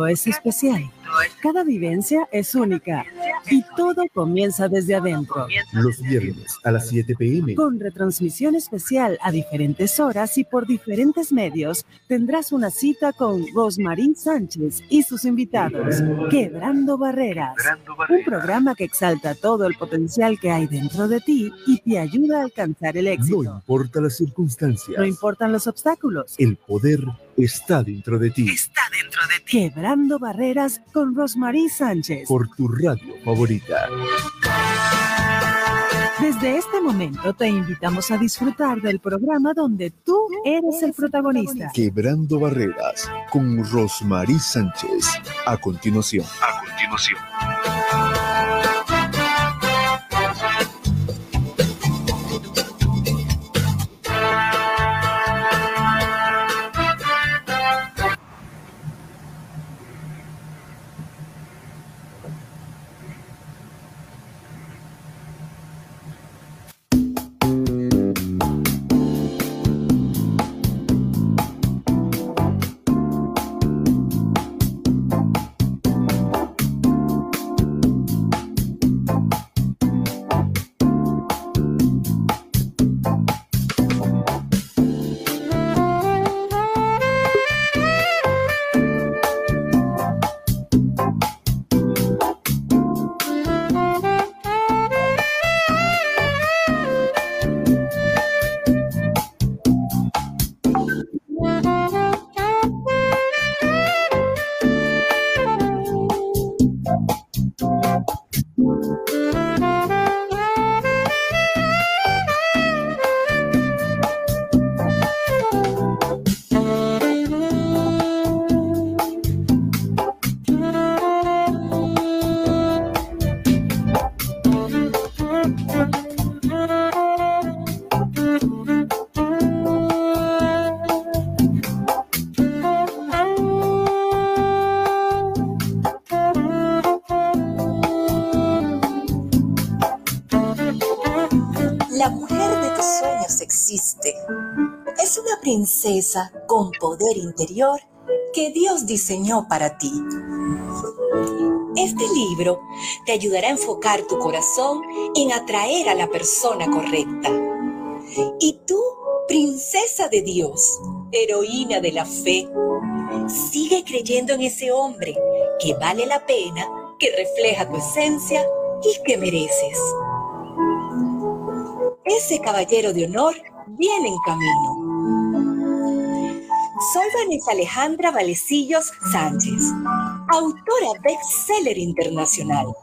momento es especial. Cada vivencia es única y todo comienza desde adentro. Los viernes a las 7 pm. Con retransmisión especial a diferentes horas y por diferentes medios, tendrás una cita con Rosmarín Sánchez y sus invitados. Quebrando Barreras. Un programa que exalta todo el potencial que hay dentro de ti y te ayuda a alcanzar el éxito. No importa las circunstancias. No importan los obstáculos. El poder está dentro de ti. Está dentro de ti. Quebrando Barreras con Rosmarie Sánchez. Por tu radio favorita. Desde este momento te invitamos a disfrutar del programa donde tú eres el protagonista. Quebrando Barreras con Rosmarie Sánchez. A continuación. A continuación. Princesa con poder interior que Dios diseñó para ti. Este libro te ayudará a enfocar tu corazón en atraer a la persona correcta. Y tú, princesa de Dios, heroína de la fe, sigue creyendo en ese hombre que vale la pena, que refleja tu esencia y que mereces. Ese caballero de honor viene en camino soy Vanessa Alejandra Valecillos Sánchez, autora bestseller internacional.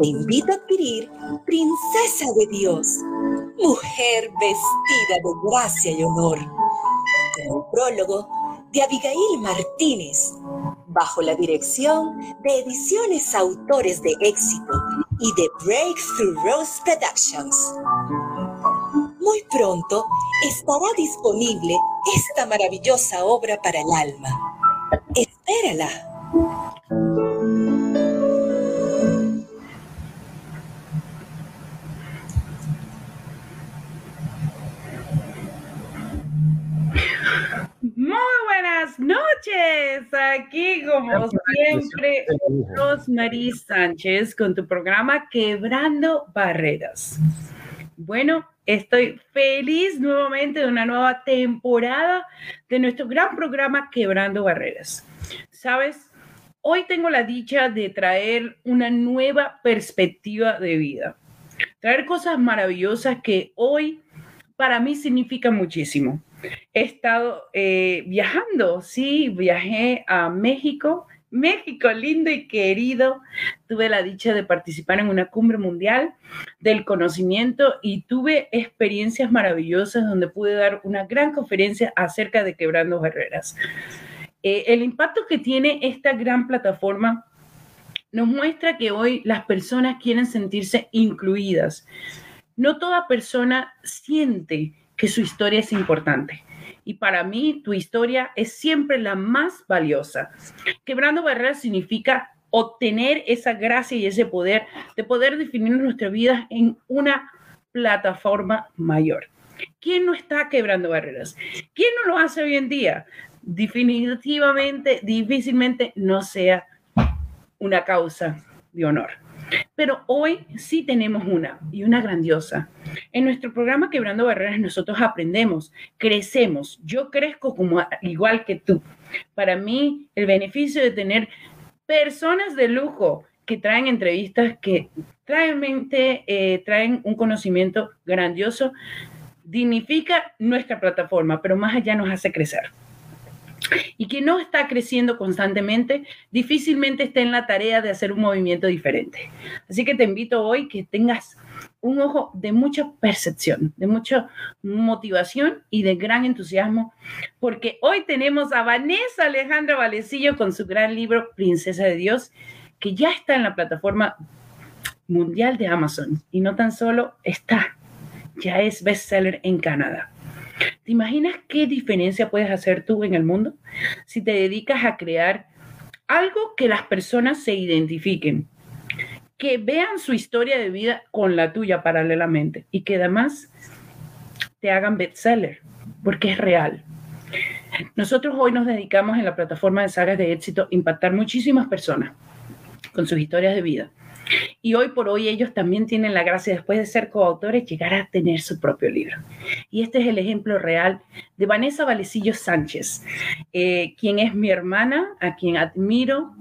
Te invito a adquirir Princesa de Dios, mujer vestida de gracia y honor, con el prólogo de Abigail Martínez, bajo la dirección de Ediciones Autores de Éxito y de Breakthrough Rose Productions. Muy pronto estará disponible esta maravillosa obra para el alma. Espérala. Muy buenas noches, aquí como siempre, Rosmarie Sánchez con tu programa Quebrando Barreras. Bueno, estoy feliz nuevamente de una nueva temporada de nuestro gran programa Quebrando Barreras. Sabes, hoy tengo la dicha de traer una nueva perspectiva de vida, traer cosas maravillosas que hoy para mí significan muchísimo. He estado eh, viajando, sí, viajé a México México, lindo y querido. Tuve la dicha de participar en una cumbre mundial del conocimiento y tuve experiencias maravillosas donde pude dar una gran conferencia acerca de quebrando barreras. Eh, el impacto que tiene esta gran plataforma nos muestra que hoy las personas quieren sentirse incluidas. No toda persona siente que su historia es importante y para mí tu historia es siempre la más valiosa. Quebrando barreras significa obtener esa gracia y ese poder de poder definir nuestra vida en una plataforma mayor. ¿Quién no está quebrando barreras? ¿Quién no lo hace hoy en día? definitivamente, difícilmente no sea una causa de honor. Pero hoy sí tenemos una y una grandiosa. En nuestro programa Quebrando Barreras nosotros aprendemos, crecemos. Yo crezco como igual que tú. Para mí el beneficio de tener personas de lujo que traen entrevistas que traen, eh, traen un conocimiento grandioso, dignifica nuestra plataforma, pero más allá nos hace crecer y que no está creciendo constantemente, difícilmente está en la tarea de hacer un movimiento diferente. Así que te invito hoy que tengas un ojo de mucha percepción, de mucha motivación y de gran entusiasmo, porque hoy tenemos a Vanessa Alejandra Valecillo con su gran libro Princesa de Dios, que ya está en la plataforma mundial de Amazon y no tan solo está, ya es bestseller en Canadá. ¿Te imaginas qué diferencia puedes hacer tú en el mundo si te dedicas a crear algo que las personas se identifiquen, que vean su historia de vida con la tuya paralelamente y que además te hagan bestseller, porque es real. Nosotros hoy nos dedicamos en la plataforma de sagas de éxito a impactar muchísimas personas con sus historias de vida. Y hoy por hoy ellos también tienen la gracia, después de ser coautores, llegar a tener su propio libro. Y este es el ejemplo real de Vanessa Valecillo Sánchez, eh, quien es mi hermana, a quien admiro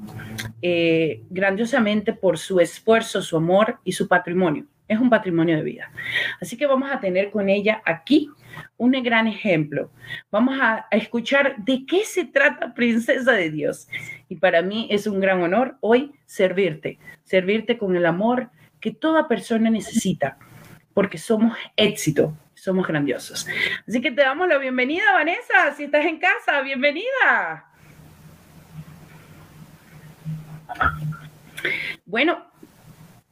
eh, grandiosamente por su esfuerzo, su amor y su patrimonio. Es un patrimonio de vida. Así que vamos a tener con ella aquí un gran ejemplo. Vamos a, escuchar de qué se trata Princesa de Dios. Y para mí es un gran honor hoy servirte, servirte con el amor que toda persona necesita, porque somos éxito, somos grandiosos. Así que te damos la bienvenida, Vanessa, si estás en casa, bienvenida. Bueno,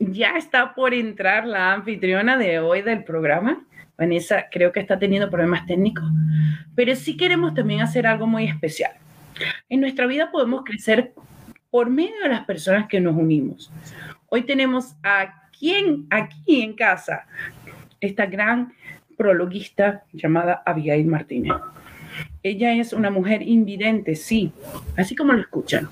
ya está por entrar la anfitriona de hoy del programa. Vanessa creo que está teniendo problemas técnicos, pero sí queremos también hacer algo muy especial. En nuestra vida podemos crecer por medio de las personas que nos unimos. Hoy tenemos a quien aquí en casa, esta gran prologuista llamada Abigail Martínez. Ella es una mujer invidente, sí, así como lo escuchan,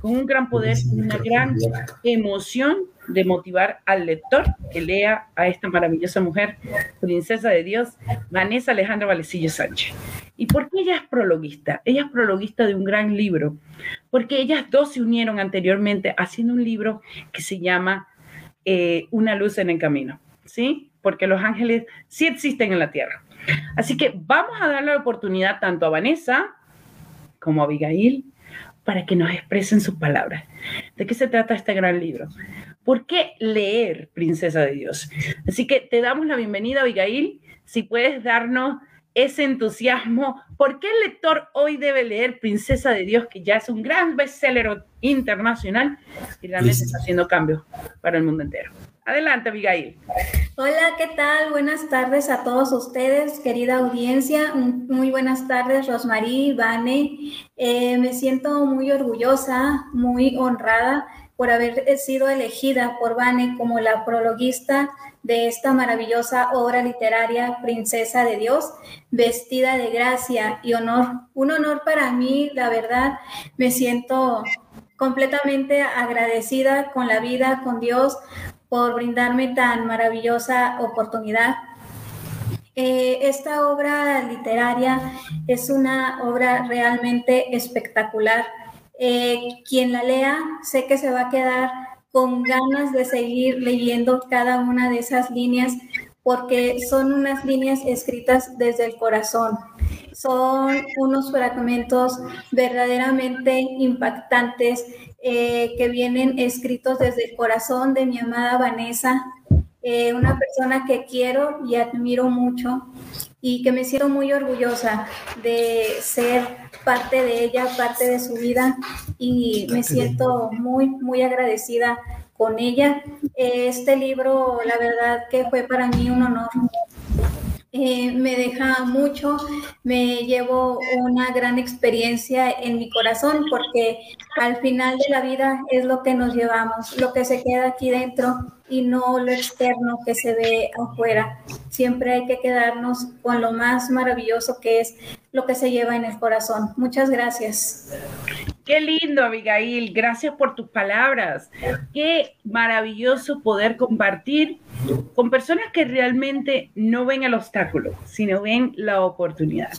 con un gran poder, una gran emoción de motivar al lector que lea a esta maravillosa mujer, princesa de Dios, Vanessa Alejandra Valecillo Sánchez. ¿Y por qué ella es prologuista? Ella es prologuista de un gran libro, porque ellas dos se unieron anteriormente haciendo un libro que se llama eh, Una luz en el camino, ¿sí? Porque los ángeles sí existen en la tierra. Así que vamos a darle la oportunidad tanto a Vanessa como a Abigail para que nos expresen sus palabras. ¿De qué se trata este gran libro? ¿Por qué leer Princesa de Dios? Así que te damos la bienvenida, Abigail. Si puedes darnos ese entusiasmo, ¿por qué el lector hoy debe leer Princesa de Dios, que ya es un gran bestseller internacional y realmente está haciendo cambios para el mundo entero? Adelante, Abigail. Hola, ¿qué tal? Buenas tardes a todos ustedes, querida audiencia. Muy buenas tardes, Rosmarie, Vane. Eh, me siento muy orgullosa, muy honrada por haber sido elegida por Vane como la prologuista de esta maravillosa obra literaria, Princesa de Dios, vestida de gracia y honor. Un honor para mí, la verdad, me siento completamente agradecida con la vida, con Dios, por brindarme tan maravillosa oportunidad. Eh, esta obra literaria es una obra realmente espectacular. Eh, quien la lea, sé que se va a quedar con ganas de seguir leyendo cada una de esas líneas porque son unas líneas escritas desde el corazón. Son unos fragmentos verdaderamente impactantes eh, que vienen escritos desde el corazón de mi amada Vanessa, eh, una persona que quiero y admiro mucho y que me siento muy orgullosa de ser parte de ella, parte de su vida y me siento muy, muy agradecida con ella. Este libro, la verdad que fue para mí un honor. Eh, me deja mucho, me llevo una gran experiencia en mi corazón porque al final de la vida es lo que nos llevamos, lo que se queda aquí dentro y no lo externo que se ve afuera. Siempre hay que quedarnos con lo más maravilloso que es lo que se lleva en el corazón. Muchas gracias. Qué lindo, Abigail. Gracias por tus palabras. Qué maravilloso poder compartir con personas que realmente no ven el obstáculo, sino ven la oportunidad.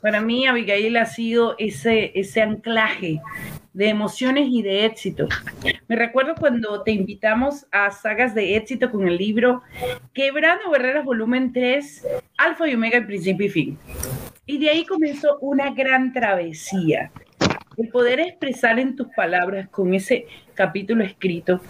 Para mí, Abigail ha sido ese, ese anclaje de emociones y de éxito. Me recuerdo cuando te invitamos a sagas de éxito con el libro Quebrando Barreras Volumen 3, Alfa y Omega, el principio y fin. Y de ahí comenzó una gran travesía. El poder expresar en tus palabras con ese capítulo escrito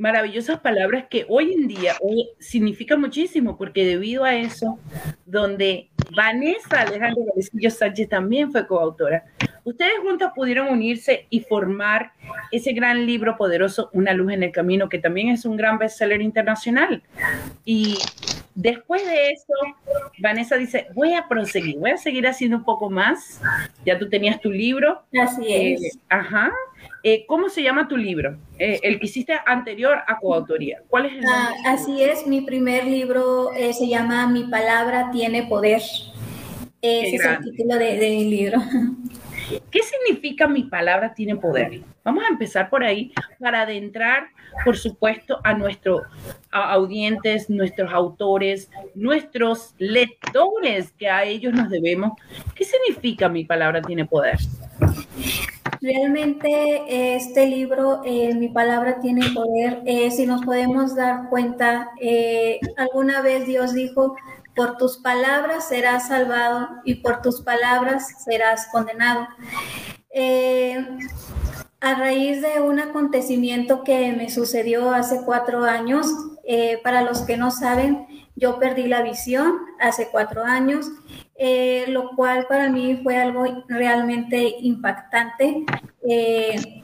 maravillosas palabras que hoy en día hoy significan muchísimo, porque debido a eso, donde Vanessa Alejandro Galecillo Sánchez también fue coautora, ustedes juntos pudieron unirse y formar ese gran libro poderoso, Una luz en el camino, que también es un gran bestseller internacional. Y después de eso, Vanessa dice, voy a proseguir, voy a seguir haciendo un poco más. Ya tú tenías tu libro. Así es. Eh, ajá. Eh, ¿Cómo se llama tu libro? Eh, el que hiciste anterior a coautoría. ¿Cuál es el ah, así es, mi primer libro eh, se llama Mi palabra tiene poder. Ese es el título de, mi libro. ¿Qué significa mi palabra tiene poder? Vamos a empezar por ahí para adentrar, por supuesto, a nuestros audientes, nuestros autores, nuestros lectores, que a ellos nos debemos. ¿Qué significa mi palabra tiene poder? Realmente este libro, eh, Mi palabra tiene poder, eh, si nos podemos dar cuenta, eh, alguna vez Dios dijo, por tus palabras serás salvado y por tus palabras serás condenado. A raíz de un acontecimiento que me sucedió hace cuatro años, para los que no saben, yo perdí la visión hace cuatro años eh, lo cual para mí fue algo realmente impactante, eh,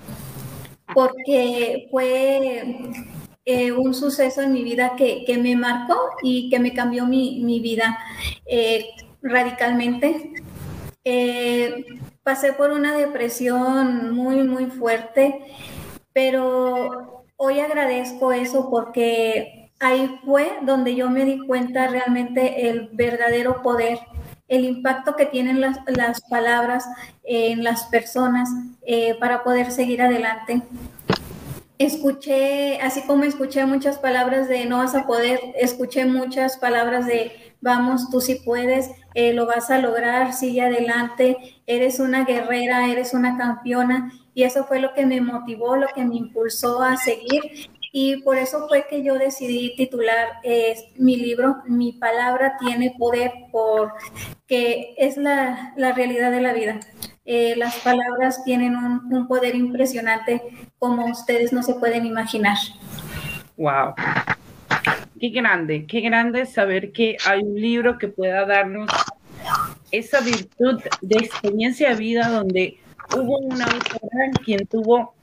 porque fue eh, un suceso en mi vida que, me marcó y que me cambió mi, mi vida radicalmente. Pasé por una depresión muy, muy fuerte, pero hoy agradezco eso porque ahí fue donde yo me di cuenta realmente el verdadero poder el impacto que tienen las, palabras en las personas eh, para poder seguir adelante. Escuché, así como escuché muchas palabras de no vas a poder, escuché muchas palabras de vamos, tú sí puedes, eh, lo vas a lograr, sigue adelante, eres una guerrera, eres una campeona. Y eso fue lo que me motivó, lo que me impulsó a seguir y por eso fue que yo decidí titular eh, mi libro Mi palabra tiene poder, porque es la, realidad de la vida. Eh, las palabras tienen un, poder impresionante como ustedes no se pueden imaginar. ¡Wow! Qué grande, qué grande saber que hay un libro que pueda darnos esa virtud de experiencia de vida donde hubo una autora quien tuvo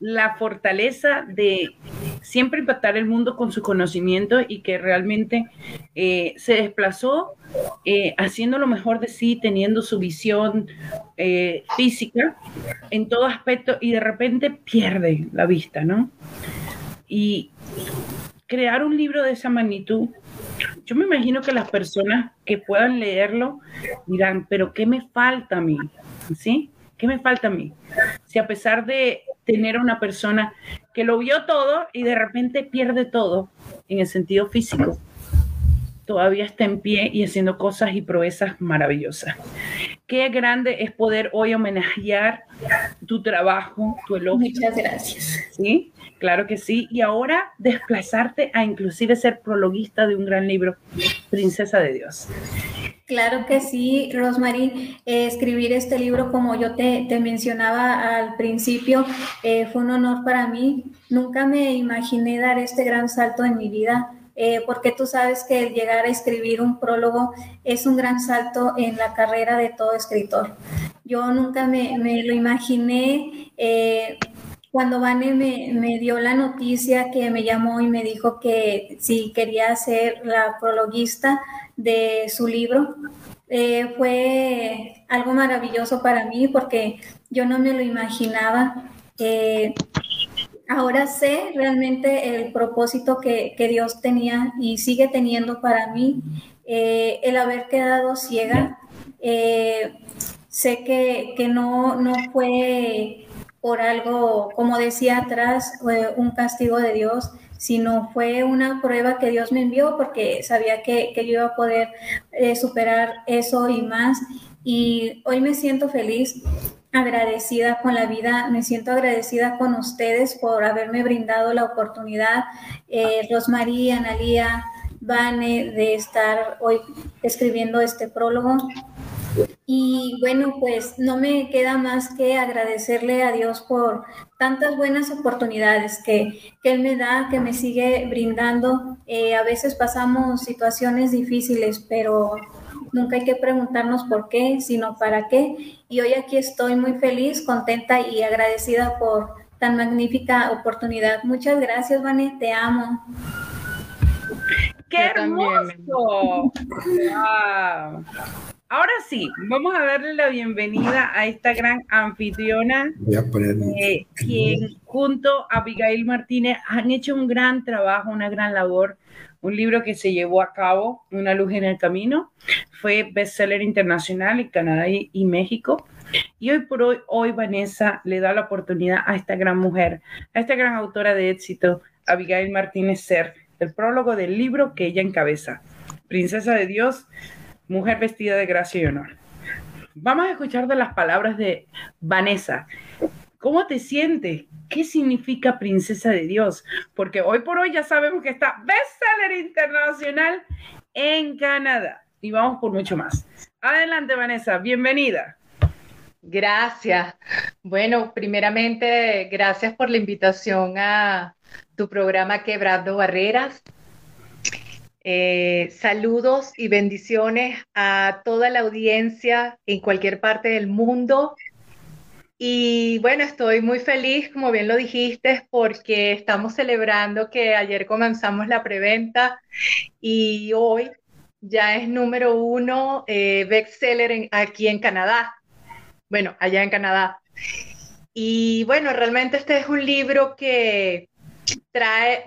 la fortaleza de siempre impactar el mundo con su conocimiento y que realmente eh, se desplazó eh, haciendo lo mejor de sí, teniendo su visión eh, física en todo aspecto y de repente pierde la vista, ¿no? Y crear un libro de esa magnitud, yo me imagino que las personas que puedan leerlo dirán, pero ¿qué me falta a mí? ¿Sí? ¿Qué me falta a mí? Si a pesar de tener una persona que lo vio todo y de repente pierde todo en el sentido físico, todavía está en pie y haciendo cosas y proezas maravillosas. Qué grande es poder hoy homenajear tu trabajo, tu elogio. Muchas gracias. Sí, claro que sí. Y ahora desplazarte a inclusive ser prologuista de un gran libro, Princesa de Dios. Claro que sí, Rosemary. Eh, escribir este libro, como yo te, mencionaba al principio, eh, fue un honor para mí. Nunca me imaginé dar este gran salto en mi vida, eh, porque tú sabes que el llegar a escribir un prólogo es un gran salto en la carrera de todo escritor. Yo nunca me, lo imaginé. Cuando Vane me, dio la noticia que me llamó y me dijo que si quería ser la prologuista, de su libro. Eh, fue algo maravilloso para mí porque yo no me lo imaginaba. Eh, ahora sé realmente el propósito que, Dios tenía y sigue teniendo para mí, eh, el haber quedado ciega sé que, que no, no fue por algo, como decía atrás, un castigo de Dios, sino fue una prueba que Dios me envió porque sabía que, que yo iba a poder eh, superar eso y más. Y hoy me siento feliz, agradecida con la vida, me siento agradecida con ustedes por haberme brindado la oportunidad, eh, Rosmarie, Analía, Vane, de estar hoy escribiendo este prólogo. Y bueno, pues no me queda más que agradecerle a Dios por tantas buenas oportunidades que, Él me da, que me sigue brindando. Eh, a veces pasamos situaciones difíciles, pero nunca hay que preguntarnos por qué, sino para qué. Y hoy aquí estoy muy feliz, contenta y agradecida por tan magnífica oportunidad. Muchas gracias, Vane, te amo. ¡Qué hermoso! Ahora sí, vamos a darle la bienvenida a esta gran anfitriona, eh, quien junto a Abigail Martínez han hecho un gran trabajo, una gran labor, un libro que se llevó a cabo, Una luz en el camino, fue bestseller internacional en Canadá y, y México. Y hoy por hoy, hoy Vanessa le da la oportunidad a esta gran mujer, a esta gran autora de éxito, Abigail Martínez Ser, el prólogo del libro que ella encabeza, Princesa de Dios, mujer vestida de gracia y honor. Vamos a escuchar de las palabras de Vanessa. ¿Cómo te sientes? ¿Qué significa princesa de Dios? Porque hoy por hoy ya sabemos que está bestseller internacional en Canadá. Y vamos por mucho más. Adelante, Vanessa, bienvenida. Gracias. Bueno, primeramente, gracias por la invitación a tu programa Quebrando Barreras. Eh, saludos y bendiciones a toda la audiencia en cualquier parte del mundo. Y bueno, estoy muy feliz, como bien lo dijiste, porque estamos celebrando que ayer comenzamos la preventa y hoy ya es número uno eh, bestseller aquí en Canadá. Bueno, allá en Canadá. Y bueno, realmente este es un libro que trae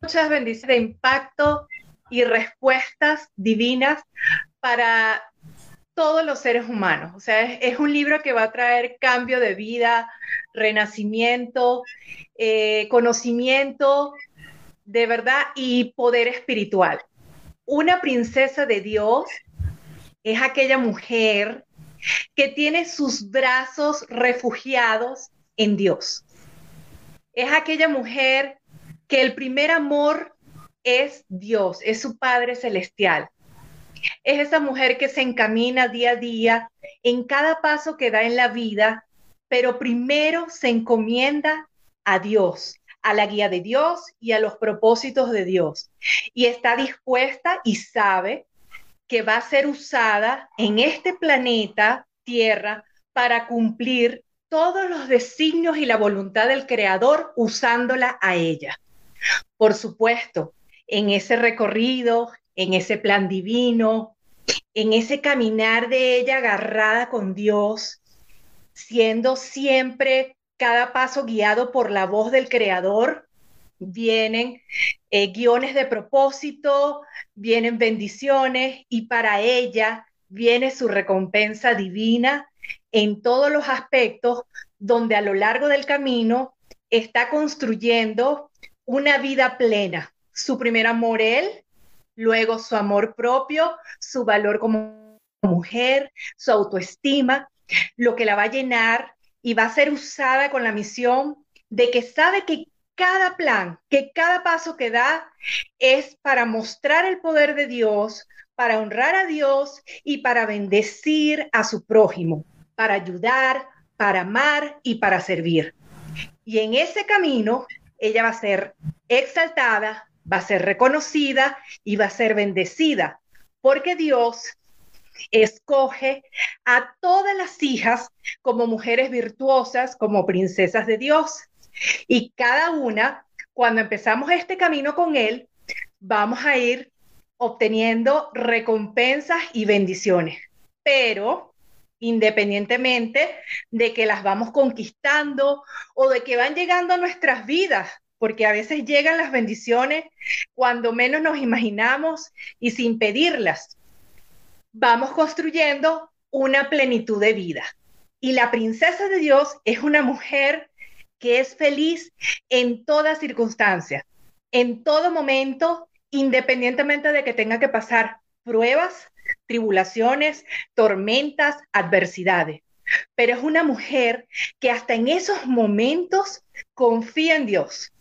muchas bendiciones de impacto y respuestas divinas para todos los seres humanos. O sea, es, un libro que va a traer cambio de vida, renacimiento, eh, conocimiento de verdad y poder espiritual. Una princesa de Dios es aquella mujer que tiene sus brazos refugiados en Dios. Es aquella mujer que el primer amor es Dios, es su Padre Celestial. Es esa mujer que se encamina día a día en cada paso que da en la vida, pero primero se encomienda a Dios, a la guía de Dios y a los propósitos de Dios. Y está dispuesta y sabe que va a ser usada en este planeta Tierra para cumplir todos los designios y la voluntad del Creador usándola a ella. Por supuesto, en ese recorrido, en ese plan divino, en ese caminar de ella agarrada con Dios, siendo siempre cada paso guiado por la voz del Creador, vienen eh, guiones de propósito, vienen bendiciones y para ella viene su recompensa divina en todos los aspectos donde a lo largo del camino está construyendo una vida plena, su primer amor él, luego su amor propio, su valor como mujer, su autoestima, lo que la va a llenar y va a ser usada con la misión de que sabe que cada plan, que cada paso que da es para mostrar el poder de Dios, para honrar a Dios y para bendecir a su prójimo, para ayudar, para amar y para servir. Y en ese camino, ella va a ser exaltada, va a ser reconocida y va a ser bendecida, porque Dios escoge a todas las hijas como mujeres virtuosas, como princesas de Dios. Y cada una, cuando empezamos este camino con Él, vamos a ir obteniendo recompensas y bendiciones. Pero independientemente de que las vamos conquistando o de que van llegando a nuestras vidas, porque a veces llegan las bendiciones cuando menos nos imaginamos y sin pedirlas. vamos construyendo una plenitud de vida. Y la princesa de Dios es una mujer que es feliz en toda circunstancia, en todo momento, independientemente de que tenga que pasar pruebas, tribulaciones, tormentas, adversidades. Pero es una mujer que hasta en esos momentos confía en Dios,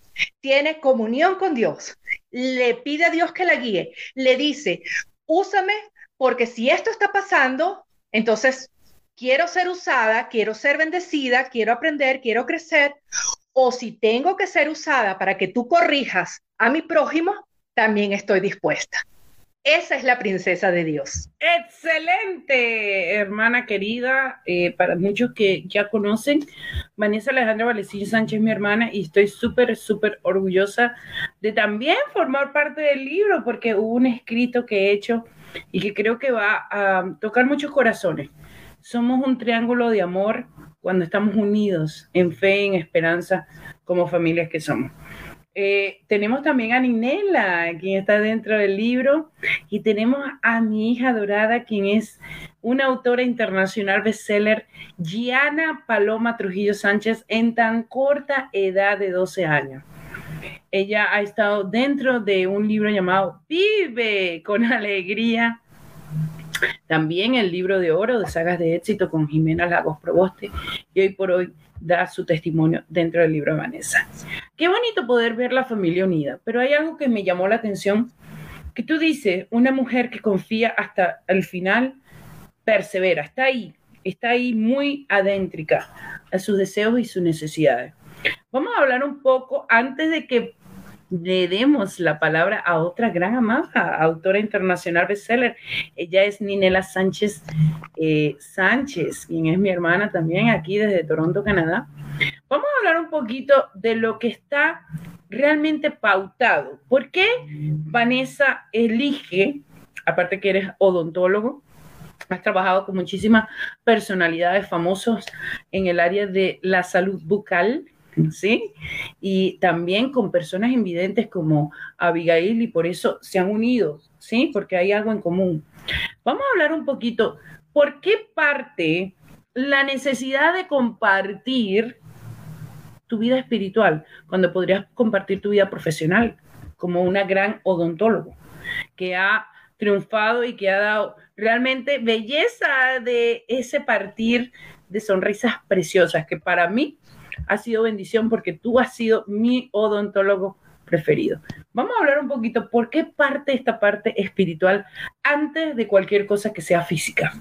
tiene comunión con Dios, le pide a Dios que la guíe, le dice, úsame porque si esto está pasando, entonces quiero ser usada, quiero ser bendecida, quiero aprender, quiero crecer, o si tengo que ser usada para que tú corrijas a mi prójimo, también estoy dispuesta. Esa es la princesa de Dios. Excelente, hermana querida. Eh, para muchos que ya conocen, Vanessa Alejandra Valecillo Sánchez, mi hermana, y estoy súper, súper orgullosa de también formar parte del libro, porque hubo un escrito que he hecho y que creo que va a tocar muchos corazones. Somos un triángulo de amor cuando estamos unidos en fe, en esperanza, como familias que somos. Eh, tenemos también a Ninela, quien está dentro del libro, y tenemos a mi hija dorada, quien es una autora internacional bestseller, Gianna Paloma Trujillo Sánchez, en tan corta edad de 12 años. Ella ha estado dentro de un libro llamado Vive con Alegría. También el libro de oro de sagas de éxito con Jimena Lagos Proboste. Y hoy por hoy da su testimonio dentro del libro de Vanessa. Qué bonito poder ver la familia unida, pero hay algo que me llamó la atención, que tú dices, una mujer que confía hasta el final, persevera, está ahí, está ahí muy adéntrica a sus deseos y sus necesidades. Vamos a hablar un poco antes de que le demos la palabra a otra gran amada, autora internacional bestseller. Ella es Ninela Sánchez eh, Sánchez, quien es mi hermana también aquí desde Toronto, Canadá. Vamos a hablar un poquito de lo que está realmente pautado. ¿Por qué Vanessa elige, aparte que eres odontólogo, has trabajado con muchísimas personalidades famosas en el área de la salud bucal, ¿sí? Y también con personas invidentes como Abigail y por eso se han unido, ¿sí? Porque hay algo en común. Vamos a hablar un poquito, ¿por qué parte la necesidad de compartir tu vida espiritual cuando podrías compartir tu vida profesional como una gran odontólogo que ha triunfado y que ha dado realmente belleza de ese partir de sonrisas preciosas que para mí ha sido bendición porque tú has sido mi odontólogo preferido. Vamos a hablar un poquito por qué parte esta parte espiritual antes de cualquier cosa que sea física.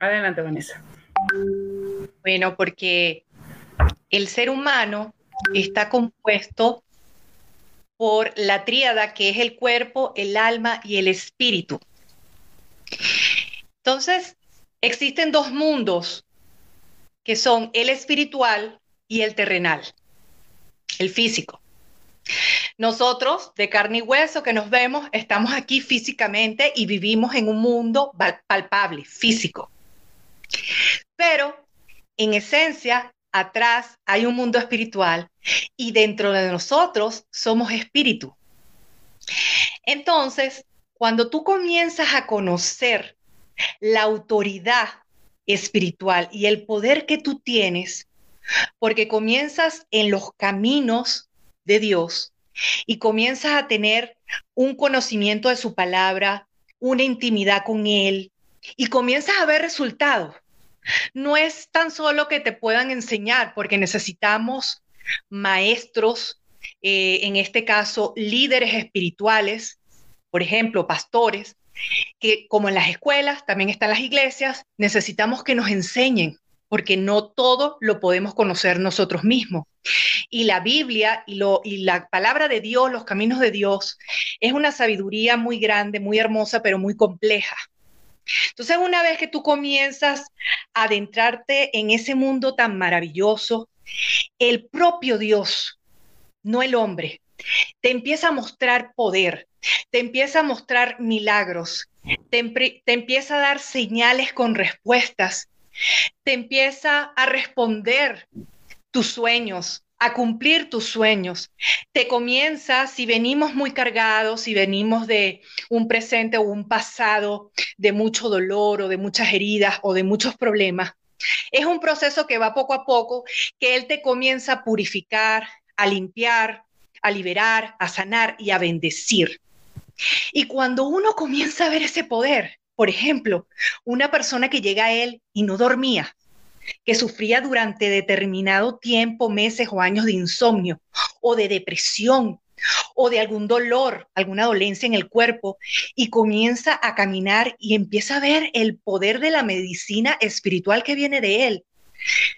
Adelante, Vanessa. Bueno, porque el ser humano está compuesto por la tríada que es el cuerpo, el alma y el espíritu. Entonces, existen dos mundos que son el espiritual y el terrenal, el físico. Nosotros, de carne y hueso que nos vemos, estamos aquí físicamente y vivimos en un mundo palpable, físico. Pero, en esencia, atrás hay un mundo espiritual y dentro de nosotros somos espíritu. Entonces, cuando tú comienzas a conocer la autoridad espiritual y el poder que tú tienes, porque comienzas en los caminos de Dios y comienzas a tener un conocimiento de su palabra, una intimidad con Él y comienzas a ver resultados. No es tan solo que te puedan enseñar, porque necesitamos maestros, eh, en este caso líderes espirituales, por ejemplo, pastores, que como en las escuelas, también están las iglesias, necesitamos que nos enseñen, porque no todo lo podemos conocer nosotros mismos. Y la Biblia y, la palabra de Dios, los caminos de Dios, es una sabiduría muy grande, muy hermosa, pero muy compleja. Entonces, una vez que tú comienzas a adentrarte en ese mundo tan maravilloso, el propio Dios, no el hombre, te empieza a mostrar poder, te empieza a mostrar milagros, te, empieza a dar señales con respuestas, te empieza a responder tus sueños, a cumplir tus sueños. Te comienza, si venimos muy cargados, si venimos de un presente o un pasado de mucho dolor o de muchas heridas o de muchos problemas, es un proceso que va poco a poco, que Él te comienza a purificar, a limpiar, a liberar, a sanar y a bendecir. Y cuando uno comienza a ver ese poder, por ejemplo, una persona que llega a Él y no dormía, que sufría durante determinado tiempo, meses o años de insomnio o de depresión o de algún dolor, alguna dolencia en el cuerpo y comienza a caminar y empieza a ver el poder de la medicina espiritual que viene de él,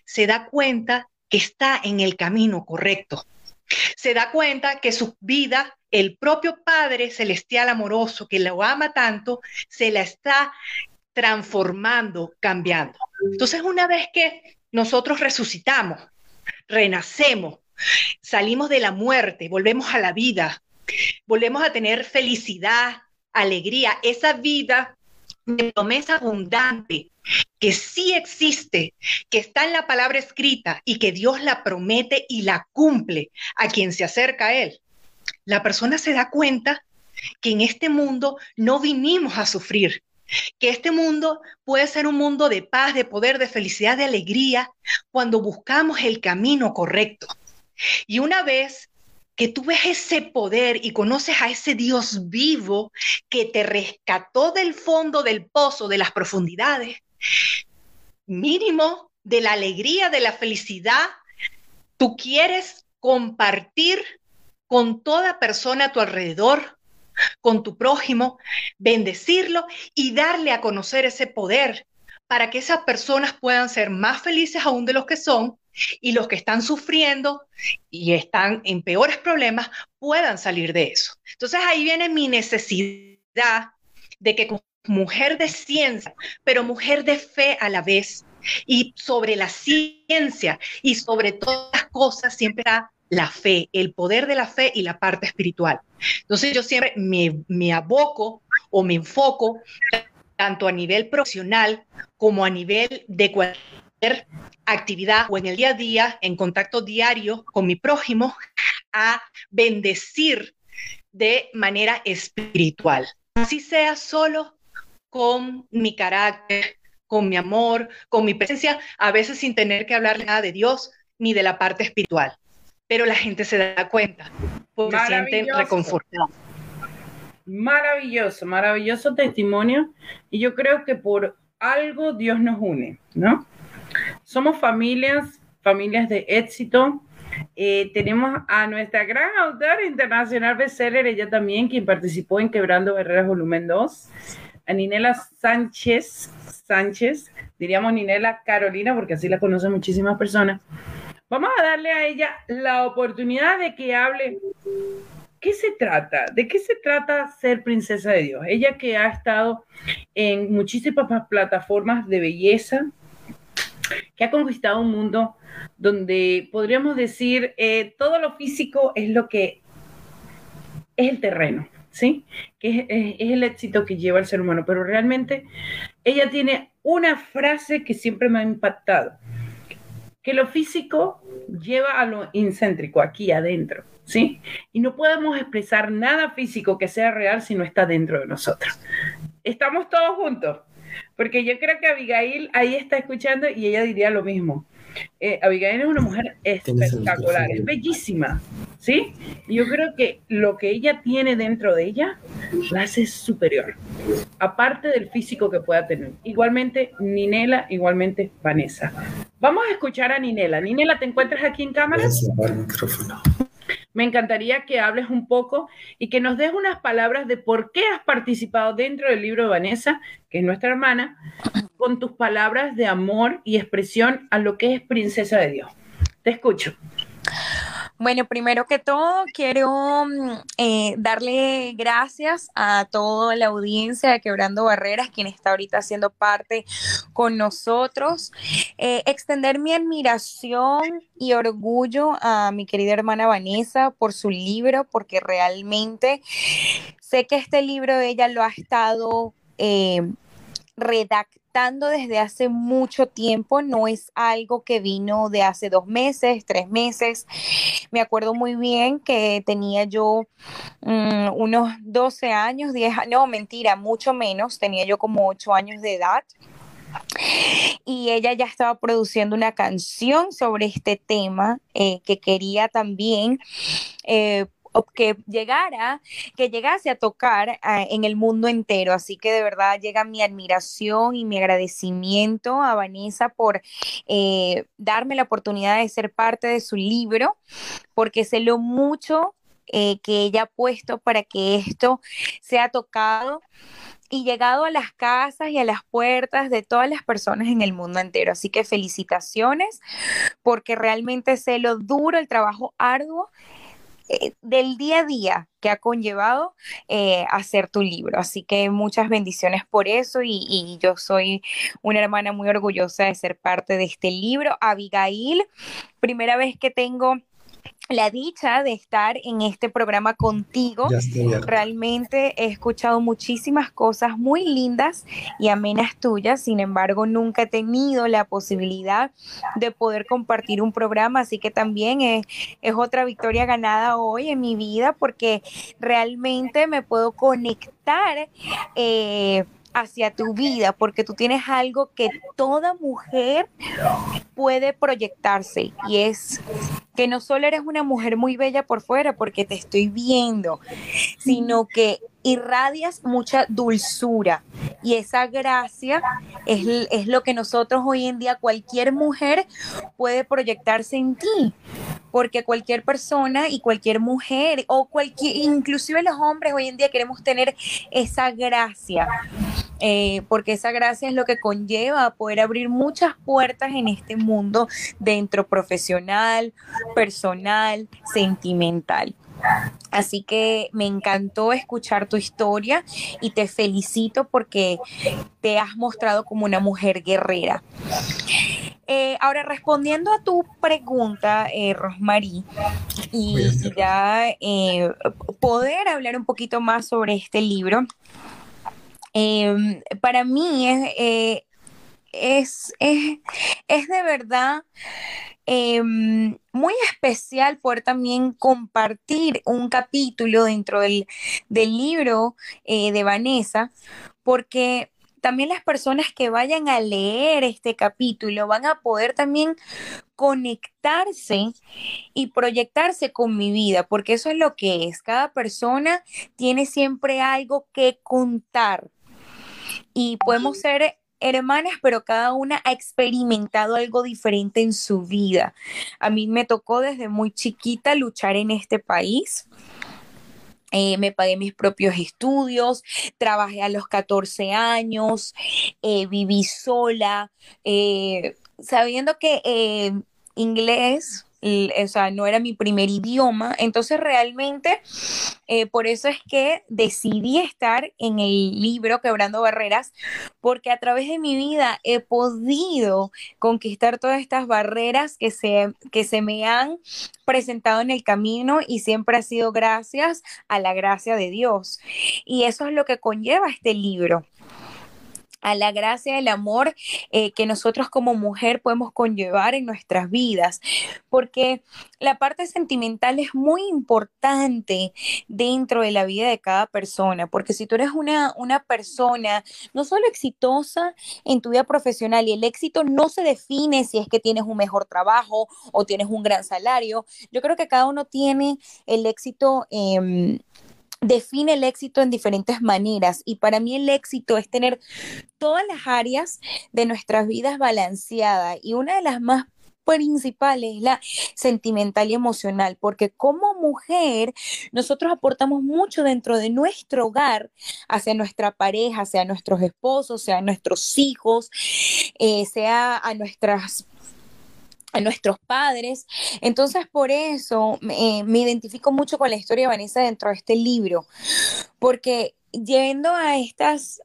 se da cuenta que está en el camino correcto. Se da cuenta que su vida, el propio Padre Celestial amoroso que lo ama tanto, se la está transformando, cambiando. Entonces, una vez que nosotros resucitamos, renacemos, salimos de la muerte, volvemos a la vida, volvemos a tener felicidad, alegría, esa vida de promesa abundante que sí existe, que está en la palabra escrita y que Dios la promete y la cumple a quien se acerca a Él. La persona se da cuenta que en este mundo no vinimos a sufrir, que este mundo puede ser un mundo de paz, de poder, de felicidad, de alegría, cuando buscamos el camino correcto. Y una vez que tú ves ese poder y conoces a ese Dios vivo que te rescató del fondo del pozo, de las profundidades, mínimo de la alegría, de la felicidad, tú quieres compartir con toda persona a tu alrededor con tu prójimo, bendecirlo y darle a conocer ese poder para que esas personas puedan ser más felices aún de los que son y los que están sufriendo y están en peores problemas puedan salir de eso. Entonces ahí viene mi necesidad de que mujer de ciencia, pero mujer de fe a la vez, y sobre la ciencia y sobre todas las cosas siempre está la fe, el poder de la fe y la parte espiritual. Entonces yo siempre me, aboco o me enfoco tanto a nivel profesional como a nivel de cualquier actividad o en el día a día, en contacto diario con mi prójimo, a bendecir de manera espiritual. Así sea solo con mi carácter, con mi amor, con mi presencia, a veces sin tener que hablar nada de Dios ni de la parte espiritual pero la gente se da cuenta porque se sienten reconfortados. Maravilloso, maravilloso testimonio. Y yo creo que por algo Dios nos une, ¿no? Somos familias, familias de éxito. Eh, tenemos a nuestra gran autora internacional bestseller, ella también, quien participó en Quebrando Barreras Volumen 2, a Ninela Sánchez, Sánchez, diríamos Ninela Carolina, porque así la conocen muchísimas personas. Vamos a darle a ella la oportunidad de que hable. ¿Qué se trata? ¿De qué se trata ser princesa de Dios? Ella que ha estado en muchísimas plataformas de belleza, que ha conquistado un mundo donde podríamos decir eh, todo lo físico es lo que es el terreno, ¿sí? Que es, es el éxito que lleva el ser humano, pero realmente ella tiene una frase que siempre me ha impactado que lo físico lleva a lo incéntrico, aquí adentro, ¿sí? Y no podemos expresar nada físico que sea real si no está dentro de nosotros. Estamos todos juntos, porque yo creo que Abigail ahí está escuchando y ella diría lo mismo. Eh, Abigail es una mujer espectacular, es bellísima, ¿sí? yo creo que lo que ella tiene dentro de ella la hace superior, aparte del físico que pueda tener. Igualmente Ninela, igualmente Vanessa. Vamos a escuchar a Ninela. Ninela, ¿te encuentras aquí en cámara? Me encantaría que hables un poco y que nos des unas palabras de por qué has participado dentro del libro de Vanessa, que es nuestra hermana, con tus palabras de amor y expresión a lo que es princesa de Dios. Te escucho. Bueno, primero que todo, quiero mm, eh, darle gracias a toda la audiencia de Quebrando Barreras, quien está ahorita haciendo parte con nosotros. Eh, extender mi admiración y orgullo a mi querida hermana Vanessa por su libro, porque realmente sé que este libro ella lo ha estado eh, redactando desde hace mucho tiempo, no es algo que vino de hace dos meses, tres meses. Me acuerdo muy bien que tenía yo mm, unos 12 años, 10, no, mentira, mucho menos, tenía yo como 8 años de edad y ella ya estaba produciendo una canción sobre este tema eh, que quería también eh, que llegara, que llegase a tocar ah, en el mundo entero. Así que de verdad llega mi admiración y mi agradecimiento a Vanessa por eh, darme la oportunidad de ser parte de su libro, porque sé lo mucho que ella ha puesto para que esto sea tocado y llegado a las casas y a las puertas de todas las personas en el mundo entero. Así que felicitaciones porque realmente sé lo duro, el trabajo arduo eh, del día a día que ha conllevado eh, hacer tu libro. Así que muchas bendiciones por eso y, y, yo soy una hermana muy orgullosa de ser parte de este libro. Abigail, primera vez que tengo la dicha de estar en este programa contigo. Realmente he escuchado muchísimas cosas muy lindas y amenas tuyas, sin embargo nunca he tenido la posibilidad de poder compartir un programa, así que también es, es otra victoria ganada hoy en mi vida porque realmente me puedo conectar. Eh, hacia tu vida, porque tú tienes algo que toda mujer puede proyectarse y es que no solo eres una mujer muy bella por fuera porque te estoy viendo, sino que irradias mucha dulzura y esa gracia es, es lo que nosotros hoy en día, cualquier mujer puede proyectarse en ti porque cualquier persona y cualquier mujer o cualquier, inclusive los hombres hoy en día queremos tener esa gracia. Eh, porque esa gracia es lo que conlleva poder abrir muchas puertas en este mundo dentro profesional, personal, sentimental. Así que me encantó escuchar tu historia y te felicito porque te has mostrado como una mujer guerrera. Eh, ahora, respondiendo a tu pregunta, eh, Rosmarie, y ya eh, poder hablar un poquito más sobre este libro, em, para mí es, es, es, de verdad em, muy especial poder también compartir un capítulo dentro del, del libro de Vanessa, porque también las personas que vayan a leer este capítulo van a poder también conectarse y proyectarse con mi vida, porque eso es lo que es. Cada persona tiene siempre algo que contar y podemos ser hermanas, pero cada una ha experimentado algo diferente en su vida. A mí me tocó desde muy chiquita luchar en este país eh, me pagué mis propios estudios, trabajé a los 14 años, eh, viví sola, eh, sabiendo que inglés o sea, no era mi primer idioma. Entonces realmente eh, por eso es que decidí estar en el libro Quebrando Barreras, porque a través de mi vida he podido conquistar todas estas barreras que se, que se me han presentado en el camino y siempre ha sido gracias a la gracia de Dios. Y eso es lo que conlleva este libro a la gracia del amor eh, que nosotros como mujer podemos conllevar en nuestras vidas, porque la parte sentimental es muy importante dentro de la vida de cada persona, porque si tú eres una, una persona no solo exitosa en tu vida profesional y el éxito no se define si es que tienes un mejor trabajo o tienes un gran salario, yo creo que cada uno tiene el éxito. Eh, define el éxito en diferentes maneras. Y para mí el éxito es tener todas las áreas de nuestras vidas balanceadas. Y una de las más principales es la sentimental y emocional, porque como mujer nosotros aportamos mucho dentro de nuestro hogar hacia nuestra pareja, sea nuestros esposos, sea nuestros hijos, eh, sea a nuestras a nuestros padres. Entonces, por eso me identifico mucho con la historia de Vanessa dentro de este libro, porque yendo a estas...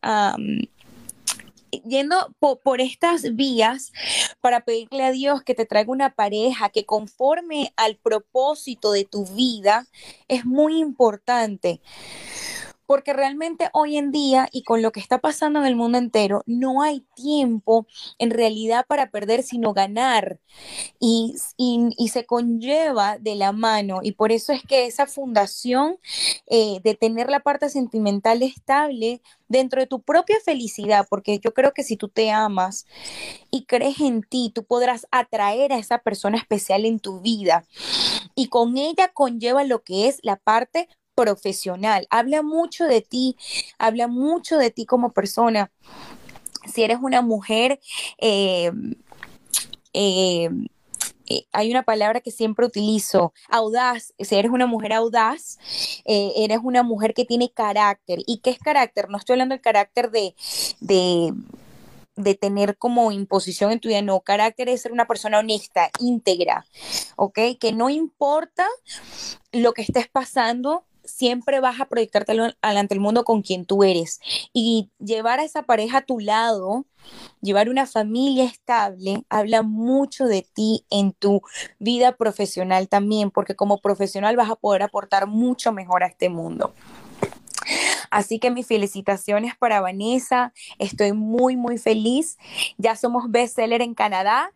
yendo por, estas vías para pedirle a Dios que te traiga una pareja que conforme al propósito de tu vida es muy importante porque realmente hoy en día y con lo que está pasando en el mundo entero, no hay tiempo en realidad para perder, sino ganar. Y, se conlleva de la mano. Y por eso es que esa fundación eh, de tener la parte sentimental estable dentro de tu propia felicidad, porque yo creo que si tú te amas y crees en ti, tú podrás atraer a esa persona especial en tu vida. Y con ella conlleva lo que es la parte profesional. Habla mucho de ti, habla mucho de ti como persona. Si eres una mujer, eh, eh, eh, hay una palabra que siempre utilizo, audaz. Si eres una mujer audaz, eres una mujer que tiene carácter. ¿Y qué es carácter? No estoy hablando del carácter de, de, de tener como imposición en tu vida, no, carácter es ser una persona honesta, íntegra, ¿ok? Que no importa lo que estés pasando, siempre vas a proyectarte ante el mundo con quien tú eres. Y llevar a esa pareja a tu lado, llevar una familia estable, habla mucho de ti en tu vida profesional también, porque como profesional vas a poder aportar mucho mejor a este mundo. Así que mis felicitaciones para Vanessa. Estoy muy, muy feliz. Ya somos bestseller en Canadá.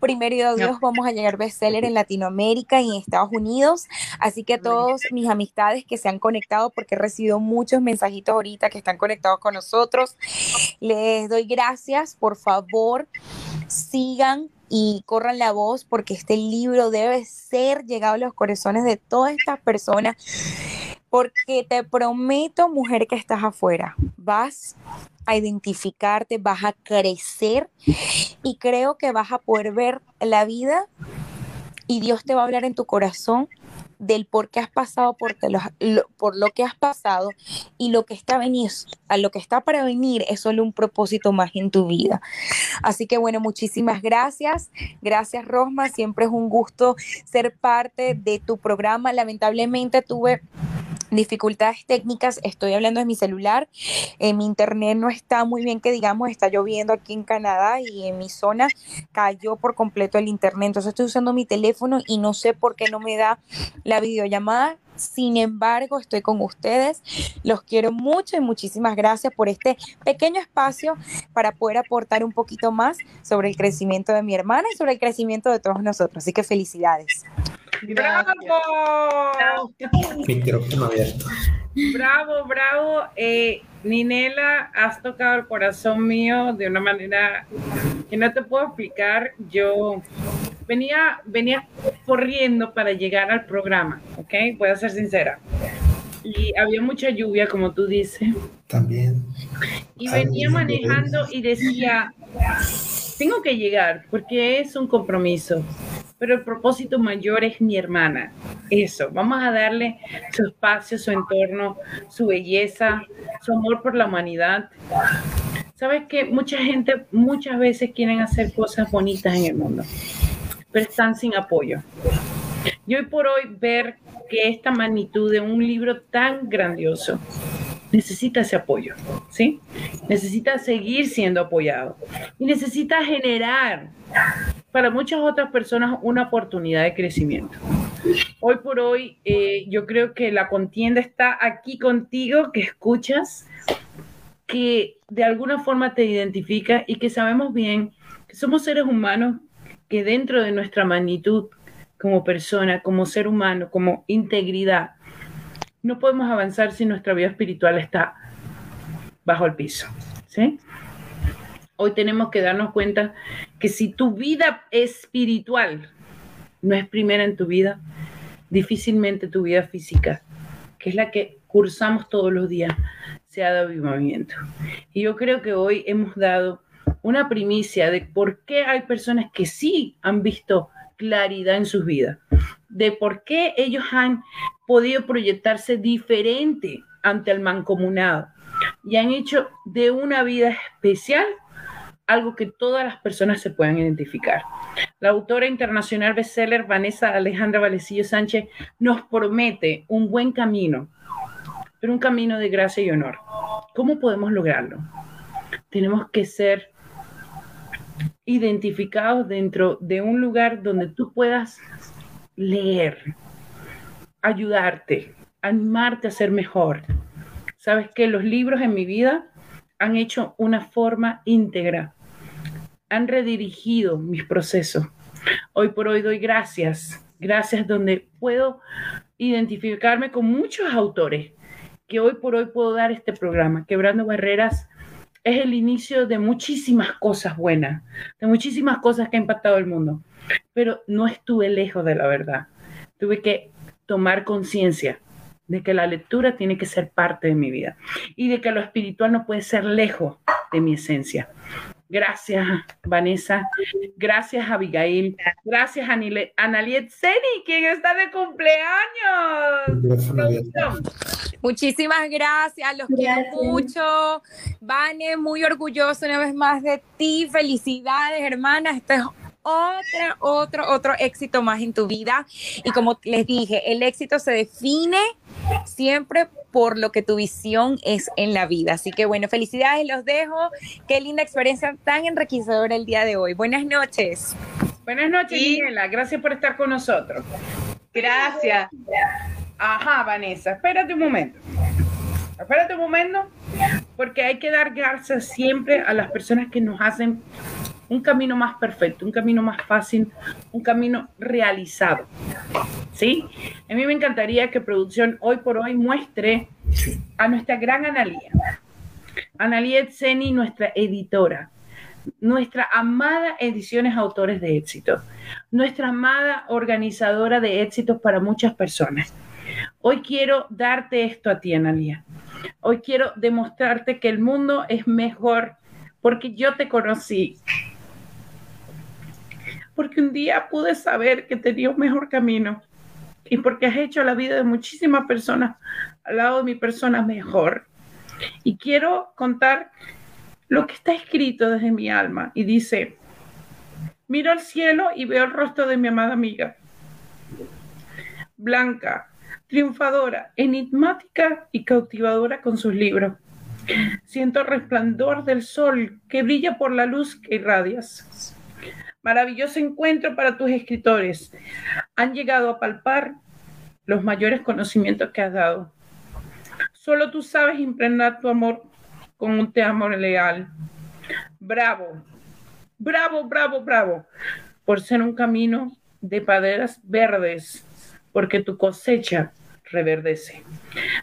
Primero Dios, vamos a llegar bestseller en Latinoamérica y en Estados Unidos. Así que todos mis amistades que se han conectado, porque he recibido muchos mensajitos ahorita que están conectados con nosotros, les doy gracias. Por favor, sigan y corran la voz porque este libro debe ser llegado a los corazones de todas estas personas porque te prometo, mujer que estás afuera, vas a identificarte, vas a crecer y creo que vas a poder ver la vida y Dios te va a hablar en tu corazón del por qué has pasado por, lo, por lo que has pasado y lo que está a lo que está para venir es solo un propósito más en tu vida. Así que bueno, muchísimas gracias. Gracias Rosma, siempre es un gusto ser parte de tu programa. Lamentablemente tuve dificultades técnicas, estoy hablando de mi celular, en mi internet no está muy bien que digamos, está lloviendo aquí en Canadá y en mi zona cayó por completo el internet, entonces estoy usando mi teléfono y no sé por qué no me da la videollamada. Sin embargo, estoy con ustedes. Los quiero mucho y muchísimas gracias por este pequeño espacio para poder aportar un poquito más sobre el crecimiento de mi hermana y sobre el crecimiento de todos nosotros. Así que felicidades. ¡Bravo! Micrófono abierto. Bravo, bravo. Eh, Ninela, has tocado el corazón mío de una manera que no te puedo explicar. Yo venía, venía corriendo para llegar al programa, ¿ok? Voy a ser sincera. Y había mucha lluvia, como tú dices. También. Y venía manejando y decía, tengo que llegar porque es un compromiso pero el propósito mayor es mi hermana. Eso, vamos a darle su espacio, su entorno, su belleza, su amor por la humanidad. Sabes que mucha gente muchas veces quieren hacer cosas bonitas en el mundo, pero están sin apoyo. Y hoy por hoy ver que esta magnitud de un libro tan grandioso necesita ese apoyo, ¿sí? Necesita seguir siendo apoyado y necesita generar para muchas otras personas una oportunidad de crecimiento. Hoy por hoy, eh, yo creo que la contienda está aquí contigo, que escuchas, que de alguna forma te identifica y que sabemos bien que somos seres humanos que dentro de nuestra magnitud como persona, como ser humano, como integridad, no podemos avanzar si nuestra vida espiritual está bajo el piso. ¿sí? Hoy tenemos que darnos cuenta que si tu vida espiritual no es primera en tu vida, difícilmente tu vida física, que es la que cursamos todos los días, se ha dado movimiento. Y yo creo que hoy hemos dado una primicia de por qué hay personas que sí han visto claridad en sus vidas, de por qué ellos han podido proyectarse diferente ante el mancomunado y han hecho de una vida especial algo que todas las personas se puedan identificar. La autora internacional bestseller Vanessa Alejandra Valecillo Sánchez nos promete un buen camino, pero un camino de gracia y honor. ¿Cómo podemos lograrlo? Tenemos que ser identificados dentro de un lugar donde tú puedas leer, ayudarte, animarte a ser mejor, Sabes que los libros en mi vida han hecho una forma íntegra, han redirigido mis procesos. Hoy por hoy doy gracias, gracias donde puedo identificarme con muchos autores que hoy por hoy puedo dar este programa, Quebrando Barreras es el inicio de muchísimas cosas buenas, de muchísimas cosas que ha impactado el mundo, pero no estuve lejos de la verdad. Tuve que tomar conciencia de que la lectura tiene que ser parte de mi vida y de que lo espiritual no puede ser lejos de mi esencia. Gracias, Vanessa. Gracias, Abigail. Gracias, Analiet Seni, quien está de cumpleaños. Muchísimas gracias, los quiero mucho. Vane, muy orgulloso una vez más de ti. Felicidades, hermana. Este es otro, otro, otro éxito más en tu vida. Y como les dije, el éxito se define siempre por lo que tu visión es en la vida. Así que bueno, felicidades, los dejo. Qué linda experiencia tan enriquecedora el día de hoy. Buenas noches. Buenas noches, Miguela. Gracias por estar con nosotros. Gracias. Ajá, Vanessa, espérate un momento. Espérate un momento, porque hay que dar gracias siempre a las personas que nos hacen un camino más perfecto, un camino más fácil, un camino realizado. ¿Sí? A mí me encantaría que producción hoy por hoy muestre a nuestra gran Analía. Analía Etzeni, nuestra editora, nuestra amada Ediciones Autores de Éxito, nuestra amada organizadora de éxitos para muchas personas. Hoy quiero darte esto a ti, Analía. Hoy quiero demostrarte que el mundo es mejor porque yo te conocí, porque un día pude saber que tenía un mejor camino y porque has hecho la vida de muchísimas personas al lado de mi persona mejor. Y quiero contar lo que está escrito desde mi alma y dice, miro al cielo y veo el rostro de mi amada amiga, blanca, triunfadora, enigmática y cautivadora con sus libros. Siento el resplandor del sol que brilla por la luz que irradias. Maravilloso encuentro para tus escritores. Han llegado a palpar los mayores conocimientos que has dado. Solo tú sabes impregnar tu amor con un te amor leal. Bravo, bravo, bravo, bravo, por ser un camino de paderas verdes, porque tu cosecha reverdece.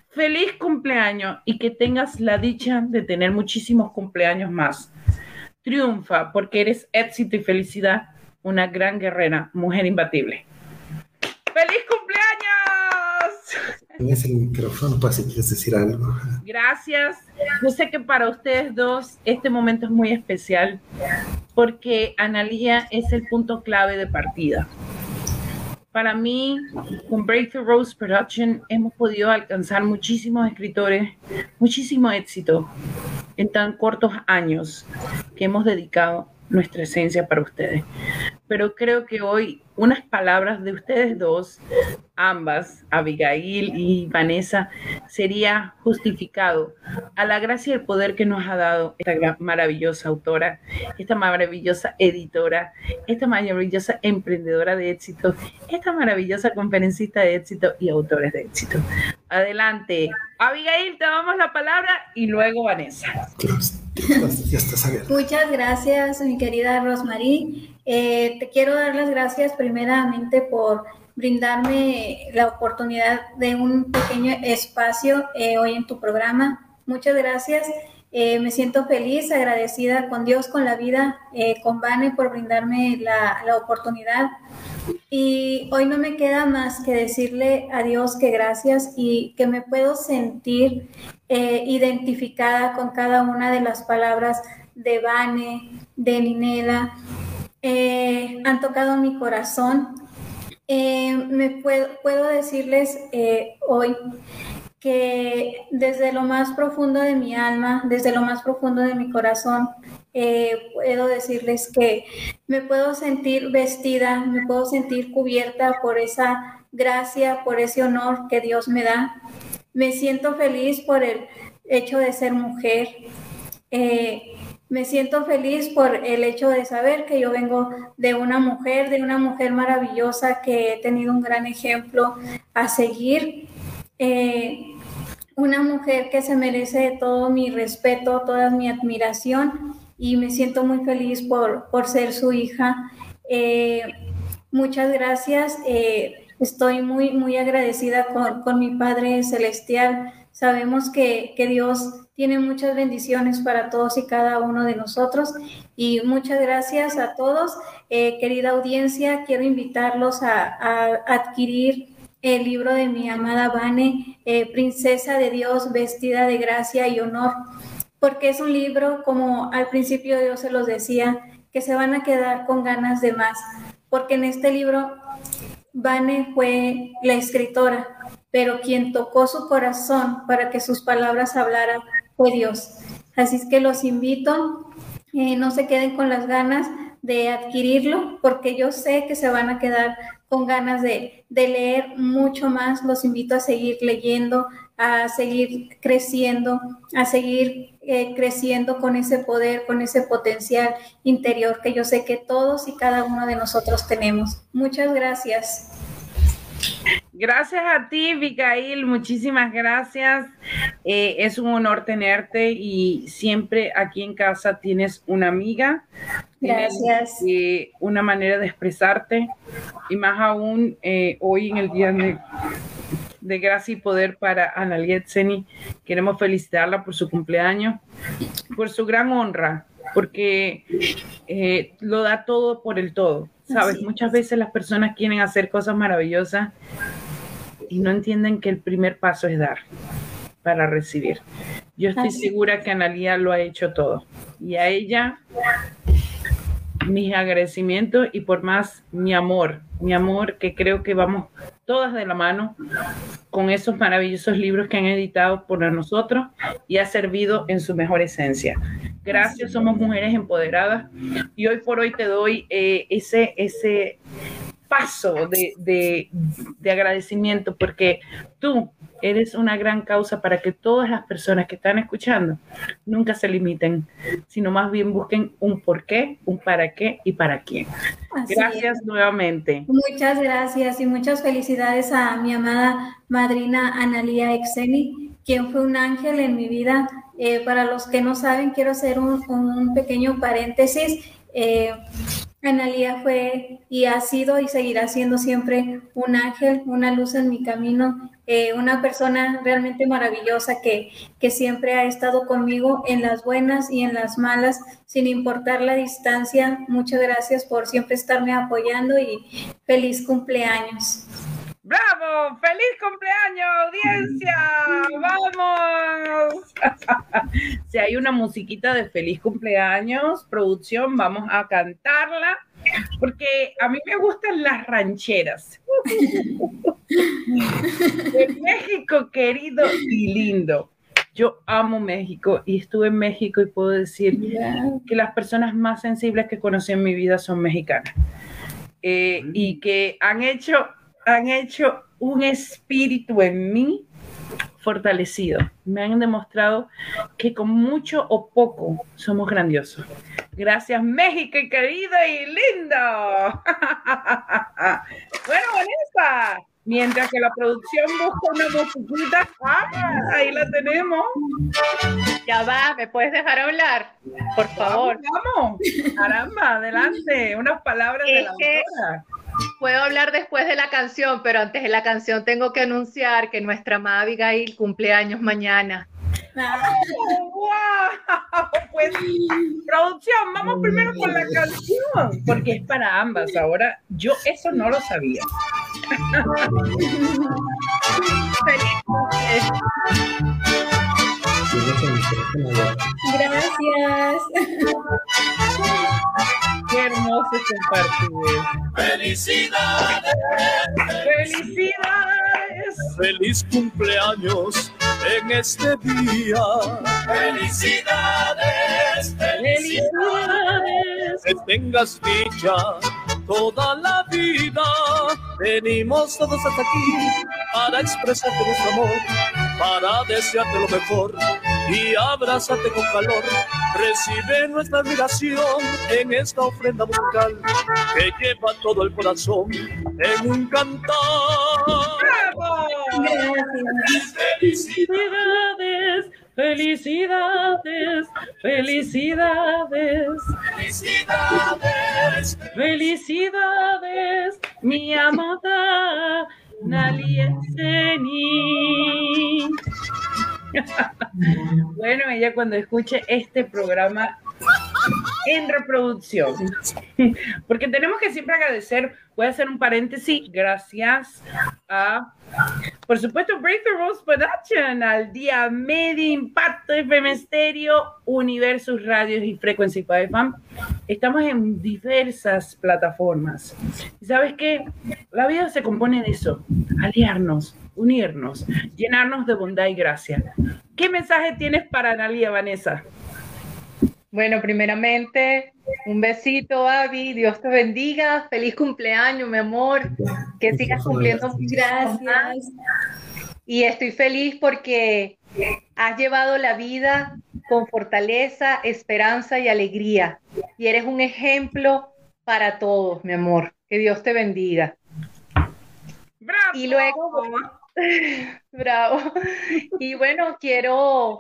Feliz cumpleaños y que tengas la dicha de tener muchísimos cumpleaños más triunfa porque eres éxito y felicidad, una gran guerrera, mujer imbatible. ¡Feliz cumpleaños! Tienes el micrófono para si quieres decir algo. Gracias. Yo sé que para ustedes dos este momento es muy especial porque Analia es el punto clave de partida. Para mí, con Breakthrough Rose Production hemos podido alcanzar muchísimos escritores, muchísimo éxito en tan cortos años que hemos dedicado nuestra esencia para ustedes. Pero creo que hoy unas palabras de ustedes dos, ambas, Abigail y Vanessa, sería justificado a la gracia y el poder que nos ha dado esta maravillosa autora, esta maravillosa editora, esta maravillosa emprendedora de éxito, esta maravillosa conferencista de éxito y autores de éxito. Adelante, Abigail, te damos la palabra y luego Vanessa. Muchas gracias, mi querida Rosmarie. Eh, te quiero dar las gracias primeramente por brindarme la oportunidad de un pequeño espacio eh, hoy en tu programa. Muchas gracias. Eh, me siento feliz, agradecida con Dios, con la vida, con Vane por brindarme la, la, oportunidad. Y hoy no me queda más que decirle a Dios que gracias y que me puedo sentir identificada con cada una de las palabras de Vane, de Ninela, eh, han tocado mi corazón. Eh, me puedo, decirles eh, hoy que desde lo más profundo de mi alma, desde lo más profundo de mi corazón, puedo decirles que me puedo sentir vestida, me puedo sentir cubierta por esa gracia, por ese honor que Dios me da. Me siento feliz por el hecho de ser mujer. Me siento feliz por el hecho de saber que yo vengo de una mujer, de una mujer maravillosa que he tenido un gran ejemplo a seguir. Eh, una mujer que se merece todo mi respeto, toda mi admiración y me siento muy feliz por, por ser su hija. Eh, muchas gracias. Eh, estoy muy, muy agradecida con, con, mi Padre Celestial. Sabemos que, que, Dios tiene muchas bendiciones para todos y cada uno de nosotros. Y muchas gracias a todos. Eh, querida audiencia, quiero invitarlos a, adquirir el libro de mi amada Vane, Princesa de Dios vestida de gracia y honor porque es un libro, como al principio yo se los decía, que se van a quedar con ganas de más, porque en este libro Vane fue la escritora, pero quien tocó su corazón para que sus palabras hablaran fue Dios. Así es que los invito, eh, no se queden con las ganas de adquirirlo, porque yo sé que se van a quedar con ganas de, leer mucho más. Los invito a seguir leyendo, a seguir creciendo, a seguir eh, creciendo con ese poder, con ese potencial interior que yo sé que todos y cada uno de nosotros tenemos. Muchas gracias. Gracias a ti, Vicail, muchísimas gracias. Eh, es un honor tenerte y siempre aquí en casa tienes una amiga. Gracias. Eh, una manera de expresarte y más aún hoy en el día de de gracia y poder para Analiet Seni. Queremos felicitarla por su cumpleaños, por su gran honra, porque eh, lo da todo por el todo. Sabes, muchas veces las personas quieren hacer cosas maravillosas y no entienden que el primer paso es dar para recibir. Yo estoy segura que Analia lo ha hecho todo. Y a ella, mis agradecimientos y por más mi amor, mi amor, que creo que vamos todas de la mano con esos maravillosos libros que han editado por nosotros y ha servido en su mejor esencia. Gracias, somos mujeres empoderadas y hoy por hoy te doy eh, ese, ese paso de, de, de agradecimiento porque tú eres una gran causa para que todas las personas que están escuchando nunca se limiten, sino más bien busquen un por qué, un para qué y para quién. gracias nuevamente. Muchas gracias y muchas felicidades a mi amada madrina Analia Exeni, quien fue un ángel en mi vida. Eh, para los que no saben, quiero hacer un, un pequeño paréntesis. Eh, Analia fue y ha sido y seguirá siendo siempre un ángel, una luz en mi camino, eh, una persona realmente maravillosa que, que siempre ha estado conmigo en las buenas y en las malas, sin importar la distancia. Muchas gracias por siempre estarme apoyando y feliz cumpleaños. ¡Bravo! ¡Feliz cumpleaños, audiencia! ¡Vamos! si hay una musiquita de feliz cumpleaños, producción, vamos a cantarla, porque a mí me gustan las rancheras. de México querido y lindo. Yo amo México y estuve en México y puedo decir que las personas más sensibles que conocí en mi vida son mexicanas. Eh, y que han hecho han hecho un espíritu en mí fortalecido. Me han demostrado que con mucho o poco somos grandiosos. Gracias México y querido y lindo. bueno, Vanessa, mientras que la producción busca una musiquita, ah, ahí la tenemos. Ya va, ¿me puedes dejar hablar? Por favor. Vamos, caramba, adelante, unas palabras de la autora Puedo hablar después de la canción, pero antes de la canción tengo que anunciar que nuestra amada Abigail cumple años mañana. wow. Pues, producción, vamos primero con la canción, porque es para ambas. Ahora, yo eso no lo sabía. Gracias. Qué hermoso compartir. Felicidades. Felicidades. Feliz cumpleaños en este día. Felicidades. Felicidades. Que tengas dicha toda la vida. Venimos todos hasta aquí para expresarte nuestro amor, para desearte lo mejor y abrázate con calor. Recibe nuestra admiración en esta ofrenda musical que lleva todo el corazón en un cantar. ¡Bravo! Gracias. Felicidades, felicidades, felicidades. Felicidades. Felicidades, mi amada Nalienseni. bueno, ella cuando escuche este programa en reproducción. Porque tenemos que siempre agradecer, voy a hacer un paréntesis, gracias a, por supuesto, Breakthrough Rose Production, al día Media Impacto FM Stereo, Universus Radios y Frequency FM. Estamos en diversas plataformas. ¿Y sabes qué? La vida se compone de eso, aliarnos, unirnos, llenarnos de bondad y gracia. ¿Qué mensaje tienes para Analia, Vanessa? Bueno, primeramente, un besito, Avi. Dios te bendiga. Feliz cumpleaños, mi amor. Que sigas cumpliendo muchas gracias. Y estoy feliz porque has llevado la vida con fortaleza, esperanza y alegría. Y eres un ejemplo para todos, mi amor. Que Dios te bendiga. ¡Bravo! Y luego, bravo. Y bueno, quiero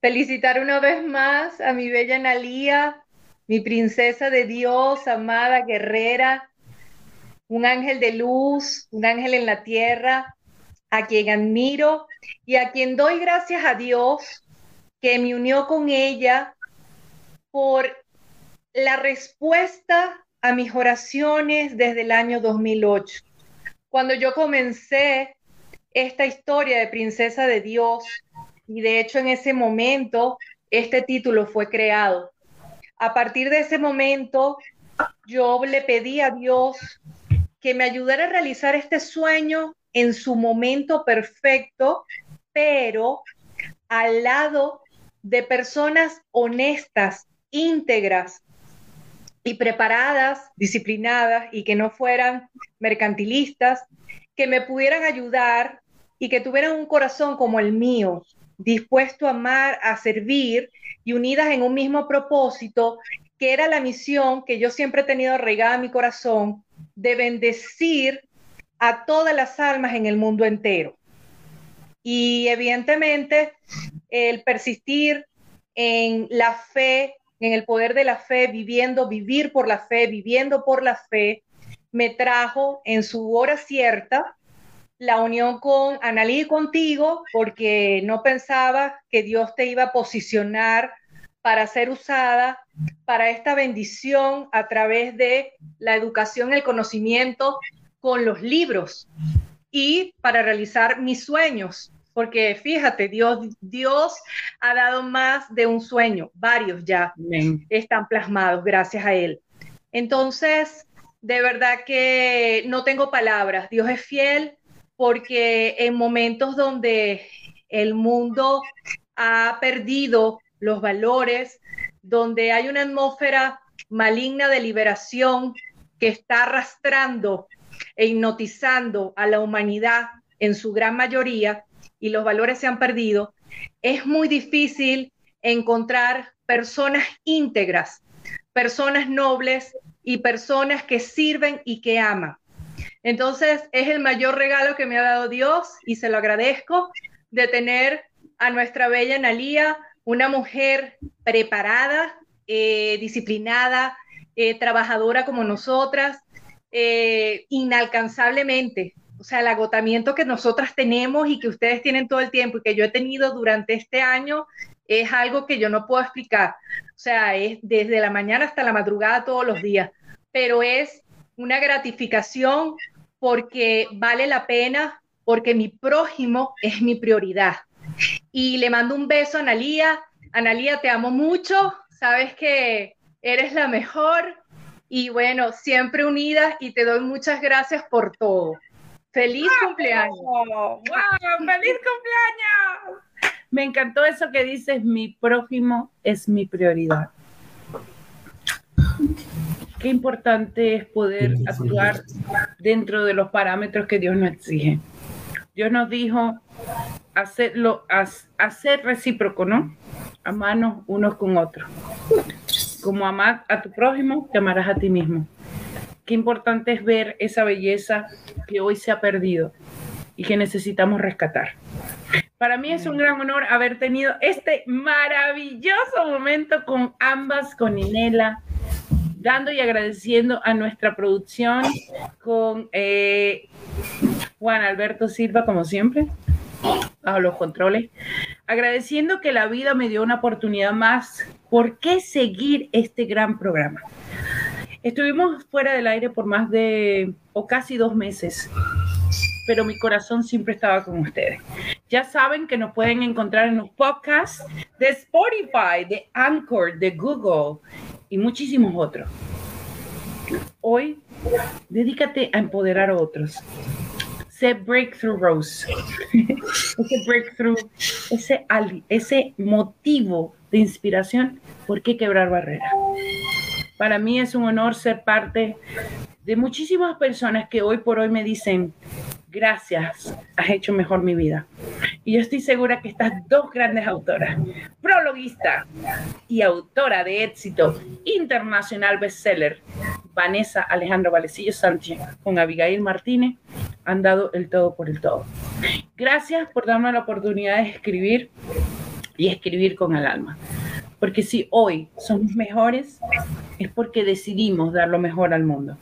Felicitar una vez más a mi bella Nalía, mi princesa de Dios, amada guerrera, un ángel de luz, un ángel en la tierra, a quien admiro y a quien doy gracias a Dios que me unió con ella por la respuesta a mis oraciones desde el año 2008. Cuando yo comencé esta historia de princesa de Dios, y de hecho en ese momento este título fue creado. A partir de ese momento yo le pedí a Dios que me ayudara a realizar este sueño en su momento perfecto, pero al lado de personas honestas, íntegras y preparadas, disciplinadas y que no fueran mercantilistas, que me pudieran ayudar y que tuvieran un corazón como el mío, dispuesto a amar, a servir y unidas en un mismo propósito, que era la misión que yo siempre he tenido regada en mi corazón de bendecir a todas las almas en el mundo entero. Y evidentemente el persistir en la fe, en el poder de la fe, viviendo, vivir por la fe, viviendo por la fe, me trajo en su hora cierta la unión con Analí y contigo, porque no pensaba que Dios te iba a posicionar para ser usada para esta bendición a través de la educación, el conocimiento con los libros y para realizar mis sueños. Porque fíjate, Dios, Dios ha dado más de un sueño, varios ya están plasmados gracias a Él. Entonces, de verdad que no tengo palabras. Dios es fiel, porque en momentos donde el mundo ha perdido los valores, donde hay una atmósfera maligna de liberación que está arrastrando e hipnotizando a la humanidad en su gran mayoría y los valores se han perdido, es muy difícil encontrar personas íntegras, personas nobles y personas que sirven y que aman. Entonces, es el mayor regalo que me ha dado Dios y se lo agradezco de tener a nuestra bella Nalía, una mujer preparada, eh, disciplinada, eh, trabajadora como nosotras, eh, inalcanzablemente. O sea, el agotamiento que nosotras tenemos y que ustedes tienen todo el tiempo y que yo he tenido durante este año es algo que yo no puedo explicar. O sea, es desde la mañana hasta la madrugada todos los días, pero es una gratificación porque vale la pena, porque mi prójimo es mi prioridad. Y le mando un beso a Analía. Analía, te amo mucho. Sabes que eres la mejor. Y bueno, siempre unidas y te doy muchas gracias por todo. ¡Feliz cumpleaños! ¡Wow! ¡Feliz cumpleaños! Me encantó eso que dices, mi prójimo es mi prioridad qué importante es poder actuar dentro de los parámetros que Dios nos exige. Dios nos dijo hacerlo, hacer recíproco, ¿no? Amarnos unos con otros. Como amar a tu prójimo, te amarás a ti mismo. Qué importante es ver esa belleza que hoy se ha perdido y que necesitamos rescatar. Para mí es un gran honor haber tenido este maravilloso momento con ambas, con Inela, dando y agradeciendo a nuestra producción, con eh, Juan Alberto Silva, como siempre, a los controles, agradeciendo que la vida me dio una oportunidad más. ¿Por qué seguir este gran programa? Estuvimos fuera del aire por más de, o casi dos meses pero mi corazón siempre estaba con ustedes. Ya saben que nos pueden encontrar en los podcasts de Spotify, de Anchor, de Google y muchísimos otros. Hoy, dedícate a empoderar a otros. Sé Breakthrough Rose. ese breakthrough, ese, ese motivo de inspiración, ¿por qué quebrar barreras? Para mí es un honor ser parte de muchísimas personas que hoy por hoy me dicen, gracias, has hecho mejor mi vida. Y yo estoy segura que estas dos grandes autoras, prologuista y autora de éxito internacional bestseller, Vanessa Alejandro Valecillo Sánchez con Abigail Martínez, han dado el todo por el todo. Gracias por darme la oportunidad de escribir y escribir con el alma. Porque si hoy somos mejores, es porque decidimos dar lo mejor al mundo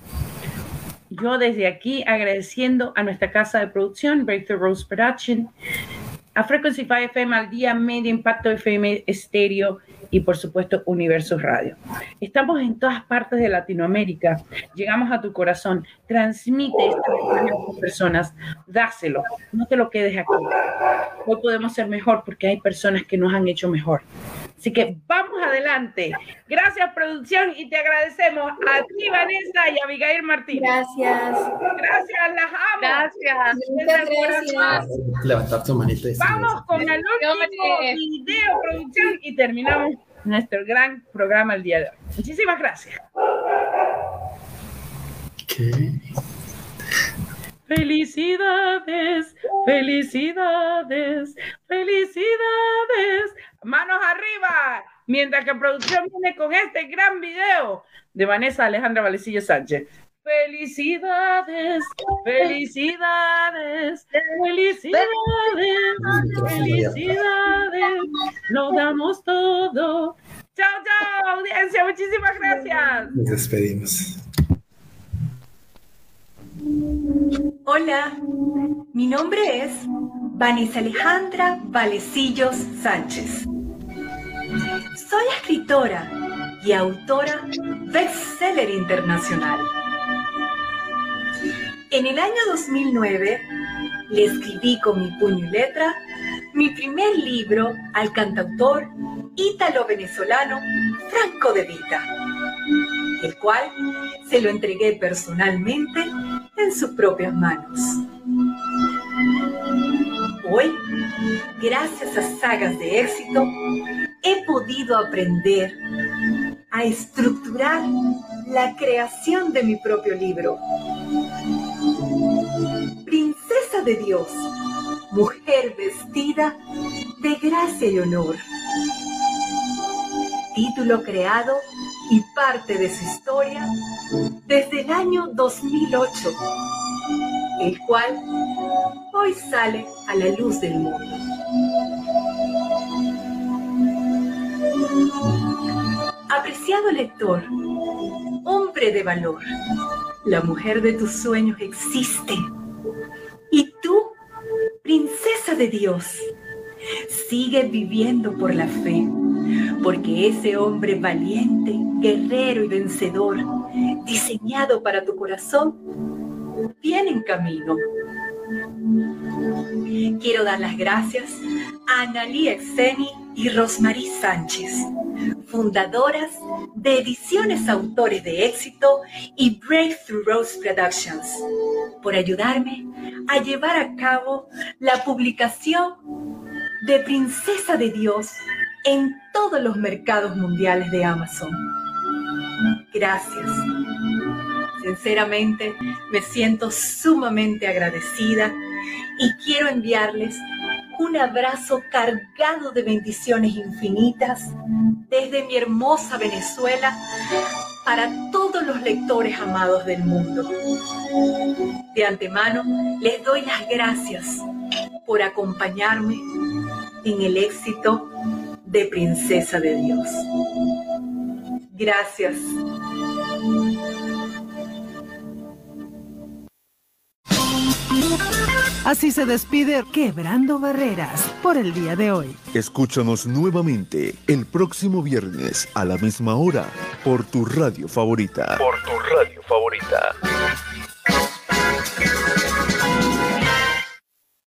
yo desde aquí agradeciendo a nuestra casa de producción, Breakthrough Rose Production, a Frequency 5 FM, al día Media Impacto FM Estéreo y por supuesto Universo Radio. Estamos en todas partes de Latinoamérica, llegamos a tu corazón, transmite mensaje a las personas, dáselo, no te lo quedes aquí. Hoy podemos ser mejor porque hay personas que nos han hecho mejor. Así que vamos adelante. Gracias, producción, y te agradecemos a ti, Vanessa, y a Abigail Martínez. Gracias. Gracias, las amo. Gracias. Muchas gracias. Levantar tu manita. Vamos con el último video, producción, y terminamos nuestro gran programa el día de hoy. Muchísimas gracias. ¿Qué? Felicidades, felicidades, felicidades. Manos arriba. Mientras que producción viene con este gran video de Vanessa Alejandra Valecillo Sánchez. Felicidades, felicidades, felicidades, felicidades. Lo damos todo. Chao, chao, audiencia. Muchísimas gracias. Nos despedimos. Hola, mi nombre es Vanessa Alejandra Valecillos Sánchez. Soy escritora y autora bestseller internacional. En el año 2009 le escribí con mi puño y letra mi primer libro al cantautor ítalo-venezolano Franco de Vita, el cual se lo entregué personalmente en sus propias manos. Hoy, gracias a sagas de éxito, he podido aprender a estructurar la creación de mi propio libro. Princesa de Dios, mujer vestida de gracia y honor. Título creado y parte de su historia desde el año 2008, el cual hoy sale a la luz del mundo. Apreciado lector, hombre de valor, la mujer de tus sueños existe. Y tú, princesa de Dios, sigue viviendo por la fe, porque ese hombre valiente, guerrero y vencedor, diseñado para tu corazón, viene en camino. Quiero dar las gracias a Analí Exeni y Rosmarie Sánchez, fundadoras de Ediciones Autores de Éxito y Breakthrough Rose Productions, por ayudarme a llevar a cabo la publicación de Princesa de Dios en todos los mercados mundiales de Amazon. Gracias. Sinceramente, me siento sumamente agradecida y quiero enviarles un abrazo cargado de bendiciones infinitas desde mi hermosa Venezuela para todos los lectores amados del mundo. De antemano, les doy las gracias por acompañarme en el éxito de Princesa de Dios. Gracias. Así se despide Quebrando Barreras por el día de hoy. Escúchanos nuevamente el próximo viernes a la misma hora por tu radio favorita. Por tu radio favorita.